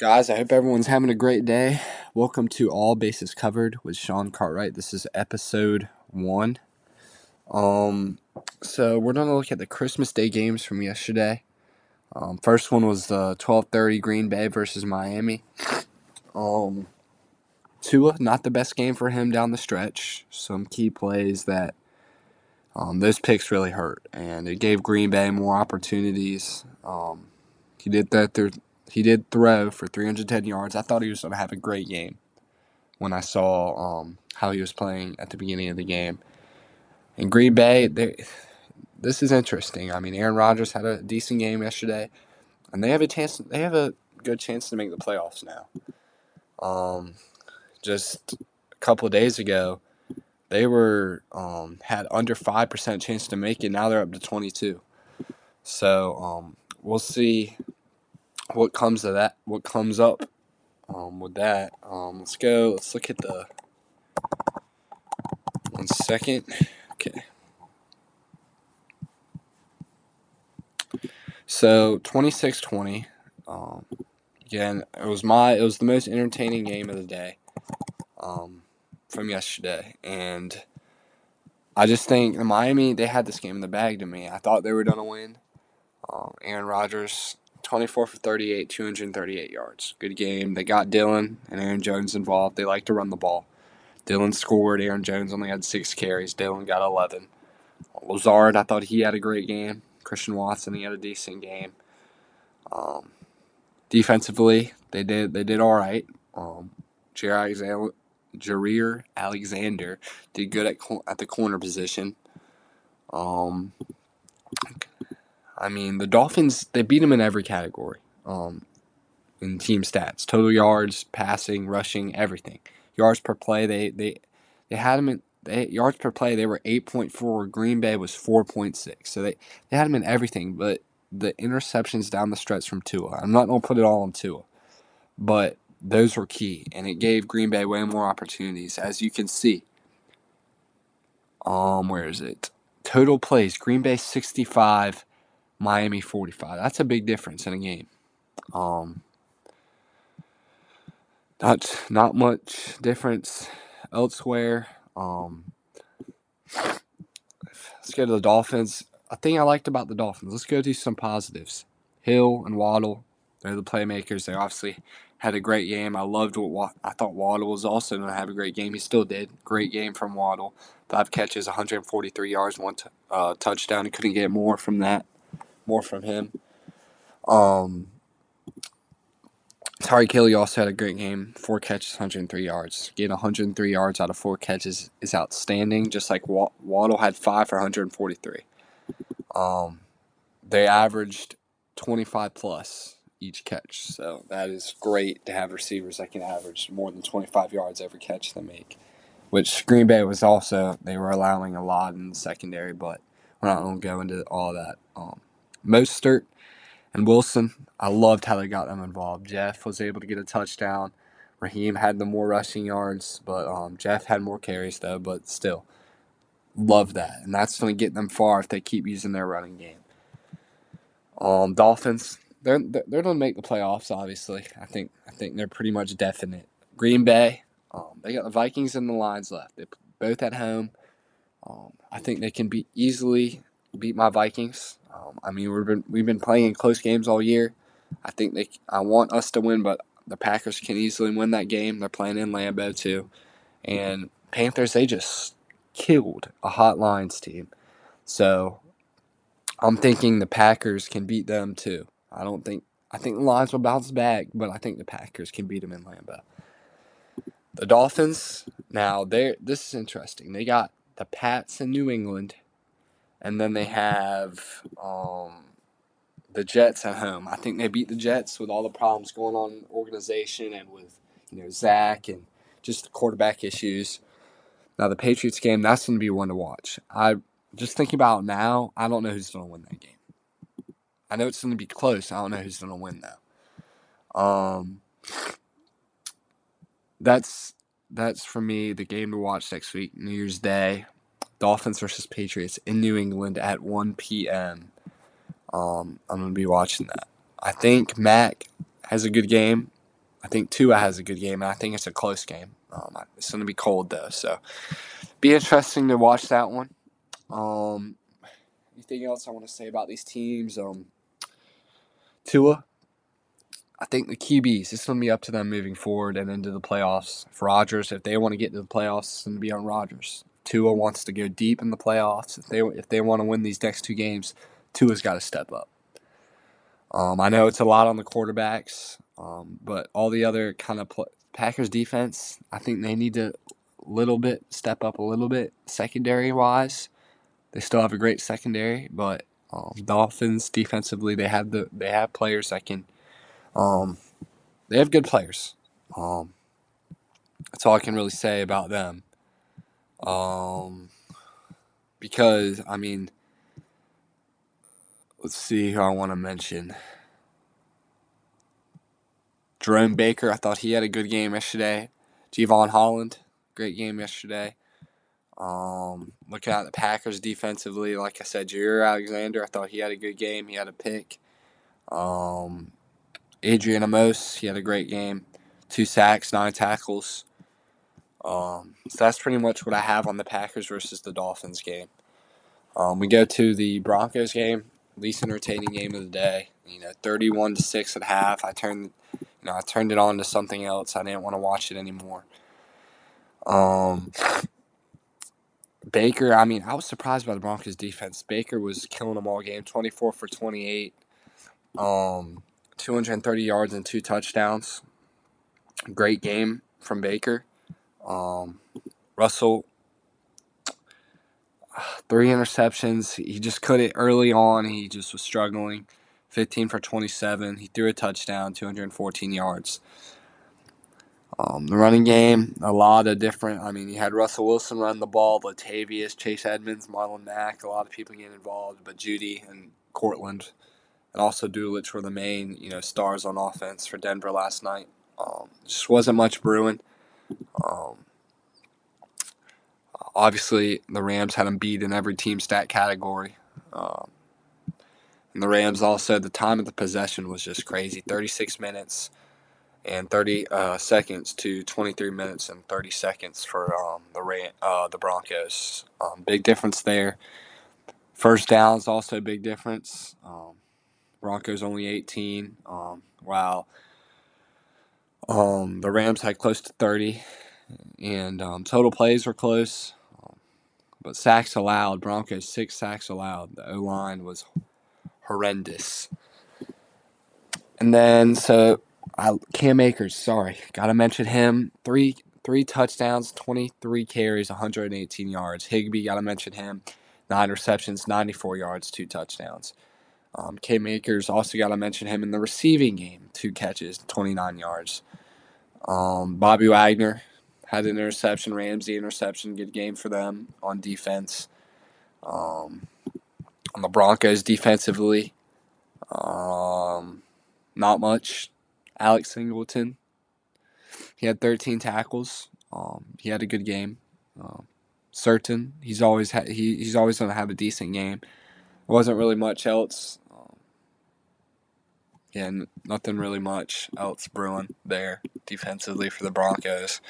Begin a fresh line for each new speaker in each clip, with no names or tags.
Guys, I hope everyone's having a great day. Welcome to All Bases Covered with Sean Cartwright. This is episode one. Um, so we're gonna look at the Christmas Day games from yesterday. Um, first one was the twelve thirty Green Bay versus Miami. Um, Tua, not the best game for him down the stretch. Some key plays that um, those picks really hurt, and it gave Green Bay more opportunities. Um, he did that. There, he did throw for 310 yards. I thought he was going to have a great game when I saw um, how he was playing at the beginning of the game. In Green Bay, this is interesting. I mean, Aaron Rodgers had a decent game yesterday, and they have a chance. They have a good chance to make the playoffs now. Um, just a couple of days ago, they were um, had under five percent chance to make it. Now they're up to twenty two. So um, we'll see what comes of that. What comes up um, with that? Um, let's go. Let's look at the one second. Okay. So 26-20. Um, again, it was my it was the most entertaining game of the day um, from yesterday, and I just think the Miami they had this game in the bag to me. I thought they were gonna win. Um, Aaron Rodgers, 24 for 38, 238 yards. Good game. They got Dillon and Aaron Jones involved. They like to run the ball. Dillon scored. Aaron Jones only had six carries. Dillon got 11. Lazard, I thought he had a great game. Christian Watson, he had a decent game. Um, defensively, they did they did all right. Um, Jaire Alexander did good at at the corner position. Um, I mean, the Dolphins they beat them in every category. Um, in team stats, total yards, passing, rushing, everything. Yards per play, they they they had them in they, yards per play. They were eight point four. Green Bay was four point six. So they they had them in everything, but the interceptions down the stretch from Tua. I'm not gonna put it all on Tua, but those were key, and it gave Green Bay way more opportunities, as you can see. Um, where is it? Total plays: Green Bay 65, Miami 45. That's a big difference in a game. Um, not not much difference elsewhere. Um, let's go to the Dolphins. A thing I liked about the Dolphins. Let's go to some positives. Hill and Waddle, they're the playmakers. They obviously had a great game. I loved what I thought Waddle was also going to have a great game. He still did. Great game from Waddle. Five catches, 143 yards, one t- uh, touchdown. He couldn't get more from that, more from him. Um, Hill also had a great game. Four catches, 103 yards. Getting 103 yards out of four catches is outstanding. Just like Waddle had five for 143. Um, they averaged 25 plus each catch. So that is great to have receivers that can average more than 25 yards every catch they make. Which Green Bay was also, they were allowing a lot in the secondary, but we're not going to go into all that. Um, Mostert and Wilson, I loved how they got them involved. Jeff was able to get a touchdown. Raheem had the more rushing yards, but um, Jeff had more carries, though, but still. Love that. And that's going to get them far if they keep using their running game. Um, Dolphins, they're they're going to make the playoffs. Obviously, I think I think they're pretty much definite. Green Bay, um, they got the Vikings and the Lions left. They both at home. Um, I think they can be easily beat my Vikings. Um, I mean, we've been we've been playing in close games all year. I think they. I want us to win, but the Packers can easily win that game. They're playing in Lambeau too, and Panthers they just killed a hot Lions team. So I'm thinking the Packers can beat them too. I don't think I think the Lions will bounce back, but I think the Packers can beat them in Lambeau. The Dolphins now they this is interesting. They got the Pats in New England, and then they have um, the Jets at home. I think they beat the Jets with all the problems going on in the organization and with you know Zach and just the quarterback issues. Now the Patriots game that's going to be one to watch. I just thinking about now. I don't know who's going to win that game. I know it's going to be close. I don't know who's going to win though. Um, that's that's for me the game to watch next week, New Year's Day, Dolphins versus Patriots in New England at 1 p.m. Um, I'm going to be watching that. I think Mac has a good game. I think Tua has a good game, and I think it's a close game. Um, it's going to be cold though, so be interesting to watch that one. Um, anything else I want to say about these teams? Um, Tua, I think the QBs, it's going to be up to them moving forward and into the playoffs. For Rodgers, if they want to get to the playoffs, it's going to be on Rodgers. Tua wants to go deep in the playoffs. If they if they want to win these next two games, Tua's got to step up. Um, I know it's a lot on the quarterbacks, um, but all the other kind of pl- Packers defense, I think they need to little bit step up a little bit secondary wise. They still have a great secondary, but um, Dolphins defensively they have the they have players that can um, they have good players. Um, that's all I can really say about them. Um, because I mean, let's see who I want to mention. Jerome Baker, I thought he had a good game yesterday. Jevon Holland, great game yesterday. Um, looking at the Packers defensively, like I said, Jaire Alexander, I thought he had a good game. He had a pick. Um, Adrian Amos, he had a great game. Two sacks, nine tackles. Um, so that's pretty much what I have on the Packers versus the Dolphins game. Um, we go to the Broncos game, least entertaining game of the day. You know, thirty-one to six at half. I turned, you know, I turned it on to something else. I didn't want to watch it anymore. Um, Baker, I mean, I was surprised by the Broncos defense. Baker was killing them all game, twenty-four for twenty-eight, um, two hundred and thirty yards and two touchdowns. Great game from Baker. Um, Russell, three interceptions. He just couldn't early on. He just was struggling. 15 for 27. He threw a touchdown, 214 yards. Um, the running game, a lot of different. I mean, you had Russell Wilson run the ball, Latavius, Chase Edmonds, Marlon Mack. A lot of people getting involved, but Jeudy and Courtland, and also Dulcich were the main, you know, stars on offense for Denver last night. Um, just wasn't much brewing. Um, obviously, the Rams had them beat in every team stat category. Um, and the Rams also, the time of the possession was just crazy 36 minutes and 30 uh, seconds to 23 minutes and 30 seconds for um, the Ram- uh, the Broncos. Um, big difference there. First downs also a big difference. Um, Broncos only 18, um, while um, the Rams had close to 30 and um, total plays were close. But sacks allowed, Broncos six sacks allowed. The O line was horrendous. And then so I, Cam Akers, sorry, gotta mention him. Three three touchdowns, twenty three carries, one hundred and eighteen yards. Higbee, gotta mention him. Nine receptions, ninety four yards, two touchdowns. Um, Cam Akers also got to mention him in the receiving game, two catches, 29 yards. Um, Bobby Wagner, had an interception. Ramsey interception. Good game for them on defense. Um, on the Broncos defensively, um, not much. Alex Singleton, he had 13 tackles. Um, he had a good game. Um, certain he's always ha- he, he's always going to have a decent game. wasn't really much else. Yeah, nothing really much else brewing there defensively for the Broncos.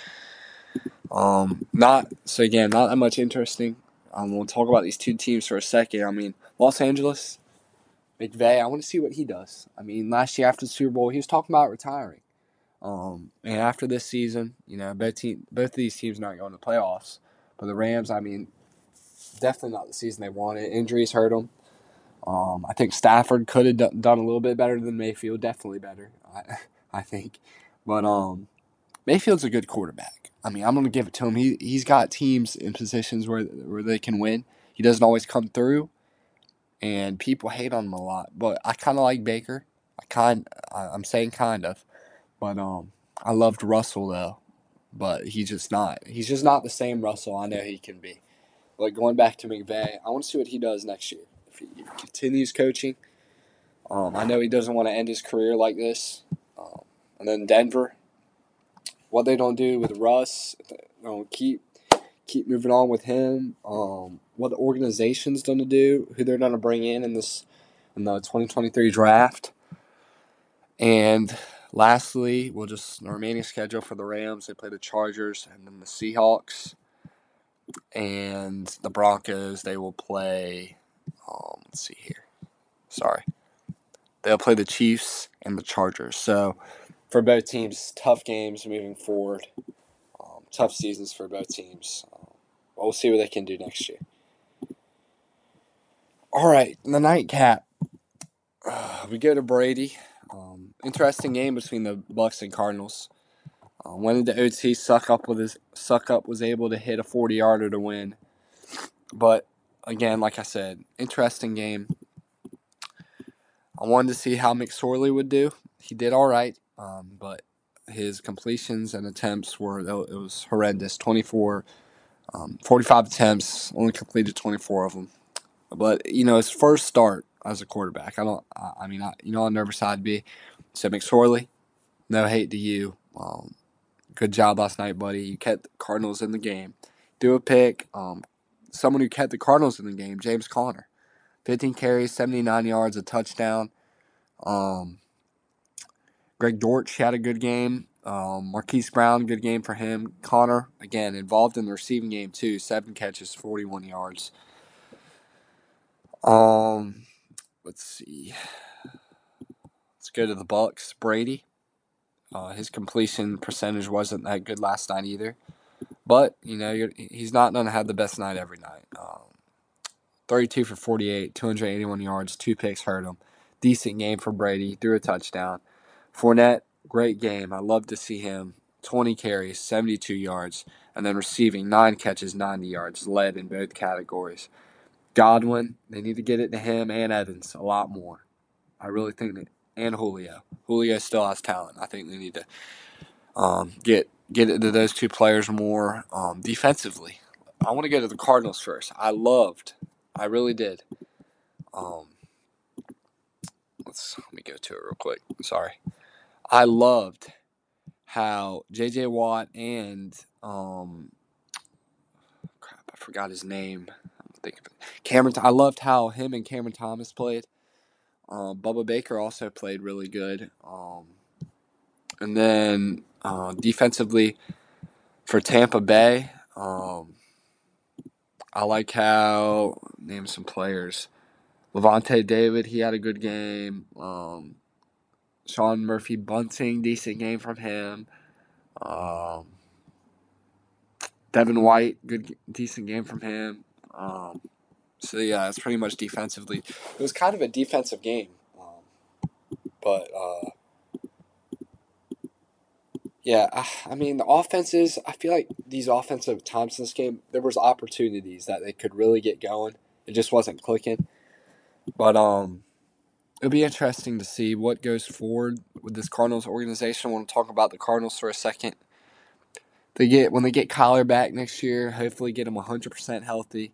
Um, not so again, not that much interesting. Um, we'll talk about these two teams for a second. I mean, Los Angeles, McVay. I want to see what he does. I mean, last year after the Super Bowl, he was talking about retiring. Um, and after this season, you know, both team, both of these teams not going to playoffs. But the Rams, I mean, definitely not the season they wanted. Injuries hurt them. Um, I think Stafford could have done a little bit better than Mayfield. Definitely better, I, I think. But um, Mayfield's a good quarterback. I mean, I'm going to give it to him. He he's got teams in positions where where they can win. He doesn't always come through, and people hate on him a lot. But I kind of like Baker. I kind I'm saying kind of, but um, I loved Russell though, but he's just not. He's just not the same Russell I know he can be. But going back to McVay, I want to see what he does next year. If he, continues coaching, um, I know he doesn't want to end his career like this. Um, and then Denver, what they don't do with Russ, know, keep keep moving on with him. Um, what the organization's going to do, who they're going to bring in in this in the 2023 draft, and lastly, we'll just the remaining schedule for the Rams. They play the Chargers and then the Seahawks and the Broncos. They will play. Let's see here. Sorry, they'll play the Chiefs and the Chargers. So for both teams, tough games moving forward. Um, tough seasons for both teams. Um, we'll see what they can do next year. All right, the nightcap. Uh, we go to Brady. Um, interesting game between the Bucs and Cardinals. Uh, went into OT. Succop with his Succop was able to hit a forty yarder to win. But again, like I said, interesting game. I wanted to see how McSorley would do. He did all right, um, but his completions and attempts were it was horrendous. 24, um, 45 attempts, only completed 24 of them. But you know, his first start as a quarterback, I don't. I, mean, I, you know, how nervous I'd be. So McSorley, no hate to you. Um, good job last night, buddy. You kept the Cardinals in the game. Do a pick. Um, someone who kept the Cardinals in the game, James Conner. 15 carries, 79 yards, a touchdown. Um, Greg Dortch had a good game. Um, Marquise Brown, good game for him. Conner, again, involved in the receiving game too. Seven catches, 41 yards. Um, let's see. Let's go to the Bucs. Brady. Uh, his completion percentage wasn't that good last night either. But, you know, he's not going to have the best night every night. Um, 32 for 48, 281 yards, two picks hurt him. Decent game for Brady, threw a touchdown. Fournette, great game. I love to see him. 20 carries, 72 yards, and then receiving nine catches, 90 yards, led in both categories. Godwin, they need to get it to him and Evans a lot more. I really think that, and Julio. Julio still has talent. I think they need to um, get get into those two players more um, defensively. I want to go to the Cardinals first. I loved, I really did. Um, let's let me go to it real quick. Sorry, I loved how J.J. Watt and um, crap, I forgot his name. I'm thinking Cameron. I loved how him and Cameron Thomas played. Um, Budda Baker also played really good. Um, and then uh, defensively for Tampa Bay, um, I like how name some players. Lavonte David, he had a good game. Um, Sean Murphy Bunting, decent game from him. Um, Devin White, good decent game from him. Um, so yeah, it's pretty much defensively. It was kind of a defensive game, um, but uh, yeah, I mean the offenses. I feel like these offensive times in this game, there was opportunities that they could really get going. It just wasn't clicking. But um, it'll be interesting to see what goes forward with this Cardinals organization. I want to talk about the Cardinals for a second. They get when they get Kyler back next year. Hopefully, get him hundred percent healthy.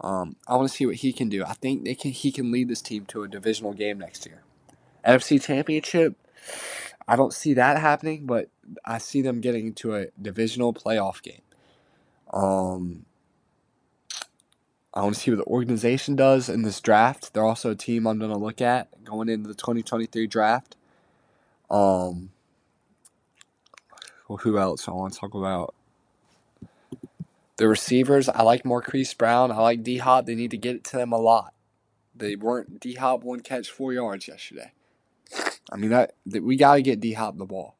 Um, I want to see what he can do. I think they can. He can lead this team to a divisional game next year. NFC Championship. I don't see that happening, but I see them getting to a divisional playoff game. Um, I want to see what the organization does in this draft. They're also a team I'm going to look at going into the 2023 draft. Um, well, who else I want to talk about? The receivers, I like Marquise Brown. I like D Hop. They need to get it to them a lot. They weren't D Hop one catch four yards yesterday. I mean that, that we got to get D Hop the ball.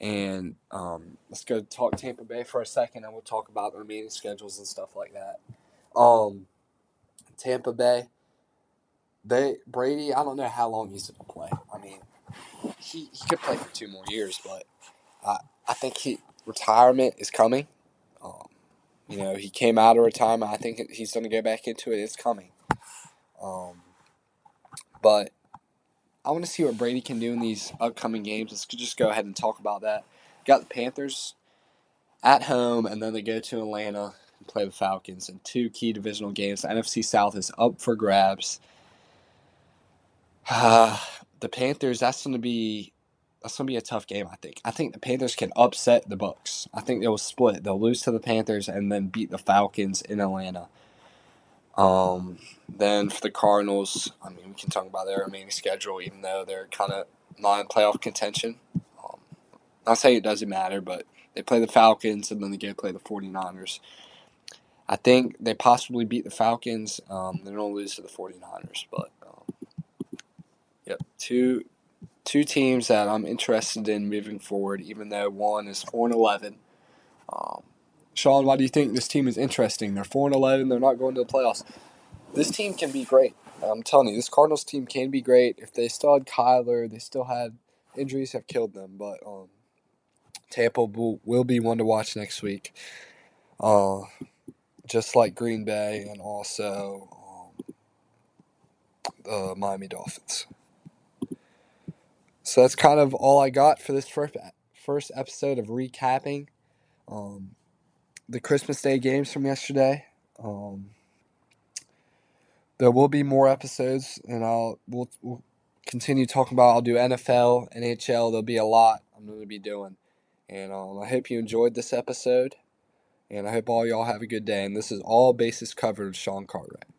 And um, let's go talk Tampa Bay for a second, and we'll talk about the remaining schedules and stuff like that. Um, Tampa Bay, they Brady. I don't know how long he's to play. I mean, he, he could play for two more years, but I I think he retirement is coming. Um, you know, he came out of retirement. I think he's going to go back into it. It's coming. Um, but I want to see what Brady can do in these upcoming games. Let's just go ahead and talk about that. Got the Panthers at home, and then they go to Atlanta and play the Falcons in two key divisional games. The NFC South is up for grabs. Uh, the Panthers, that's going to be that's going to be a tough game. I think. I think the Panthers can upset the Bucs. I think they'll split. They'll lose to the Panthers and then beat the Falcons in Atlanta. Um, then for the Cardinals, I mean, we can talk about their remaining schedule, even though they're kind of not in playoff contention. Um, not saying it doesn't matter, but they play the Falcons and then they get to play the 49ers. I think they possibly beat the Falcons. Um, they don't lose to the 49ers, but um, yep, two two teams that I'm interested in moving forward. Even though one is four and 11. Um, Sean, why do you think this team is interesting? They're four and 11. They're not going to the playoffs. This team can be great. I'm telling you, this Cardinals team can be great. If they still had Kyler, they still had injuries have killed them, but um, Tampa will, will be one to watch next week. Uh, just like Green Bay and also um, the Miami Dolphins. So that's kind of all I got for this first first episode of recapping um, the Christmas Day games from yesterday. Um, there will be more episodes, and I'll we'll, we'll continue talking about. I'll do NFL, NHL. There'll be a lot I'm going to be doing, and um, I hope you enjoyed this episode. And I hope all y'all have a good day. And this is all bases covered, Sean Cartwright.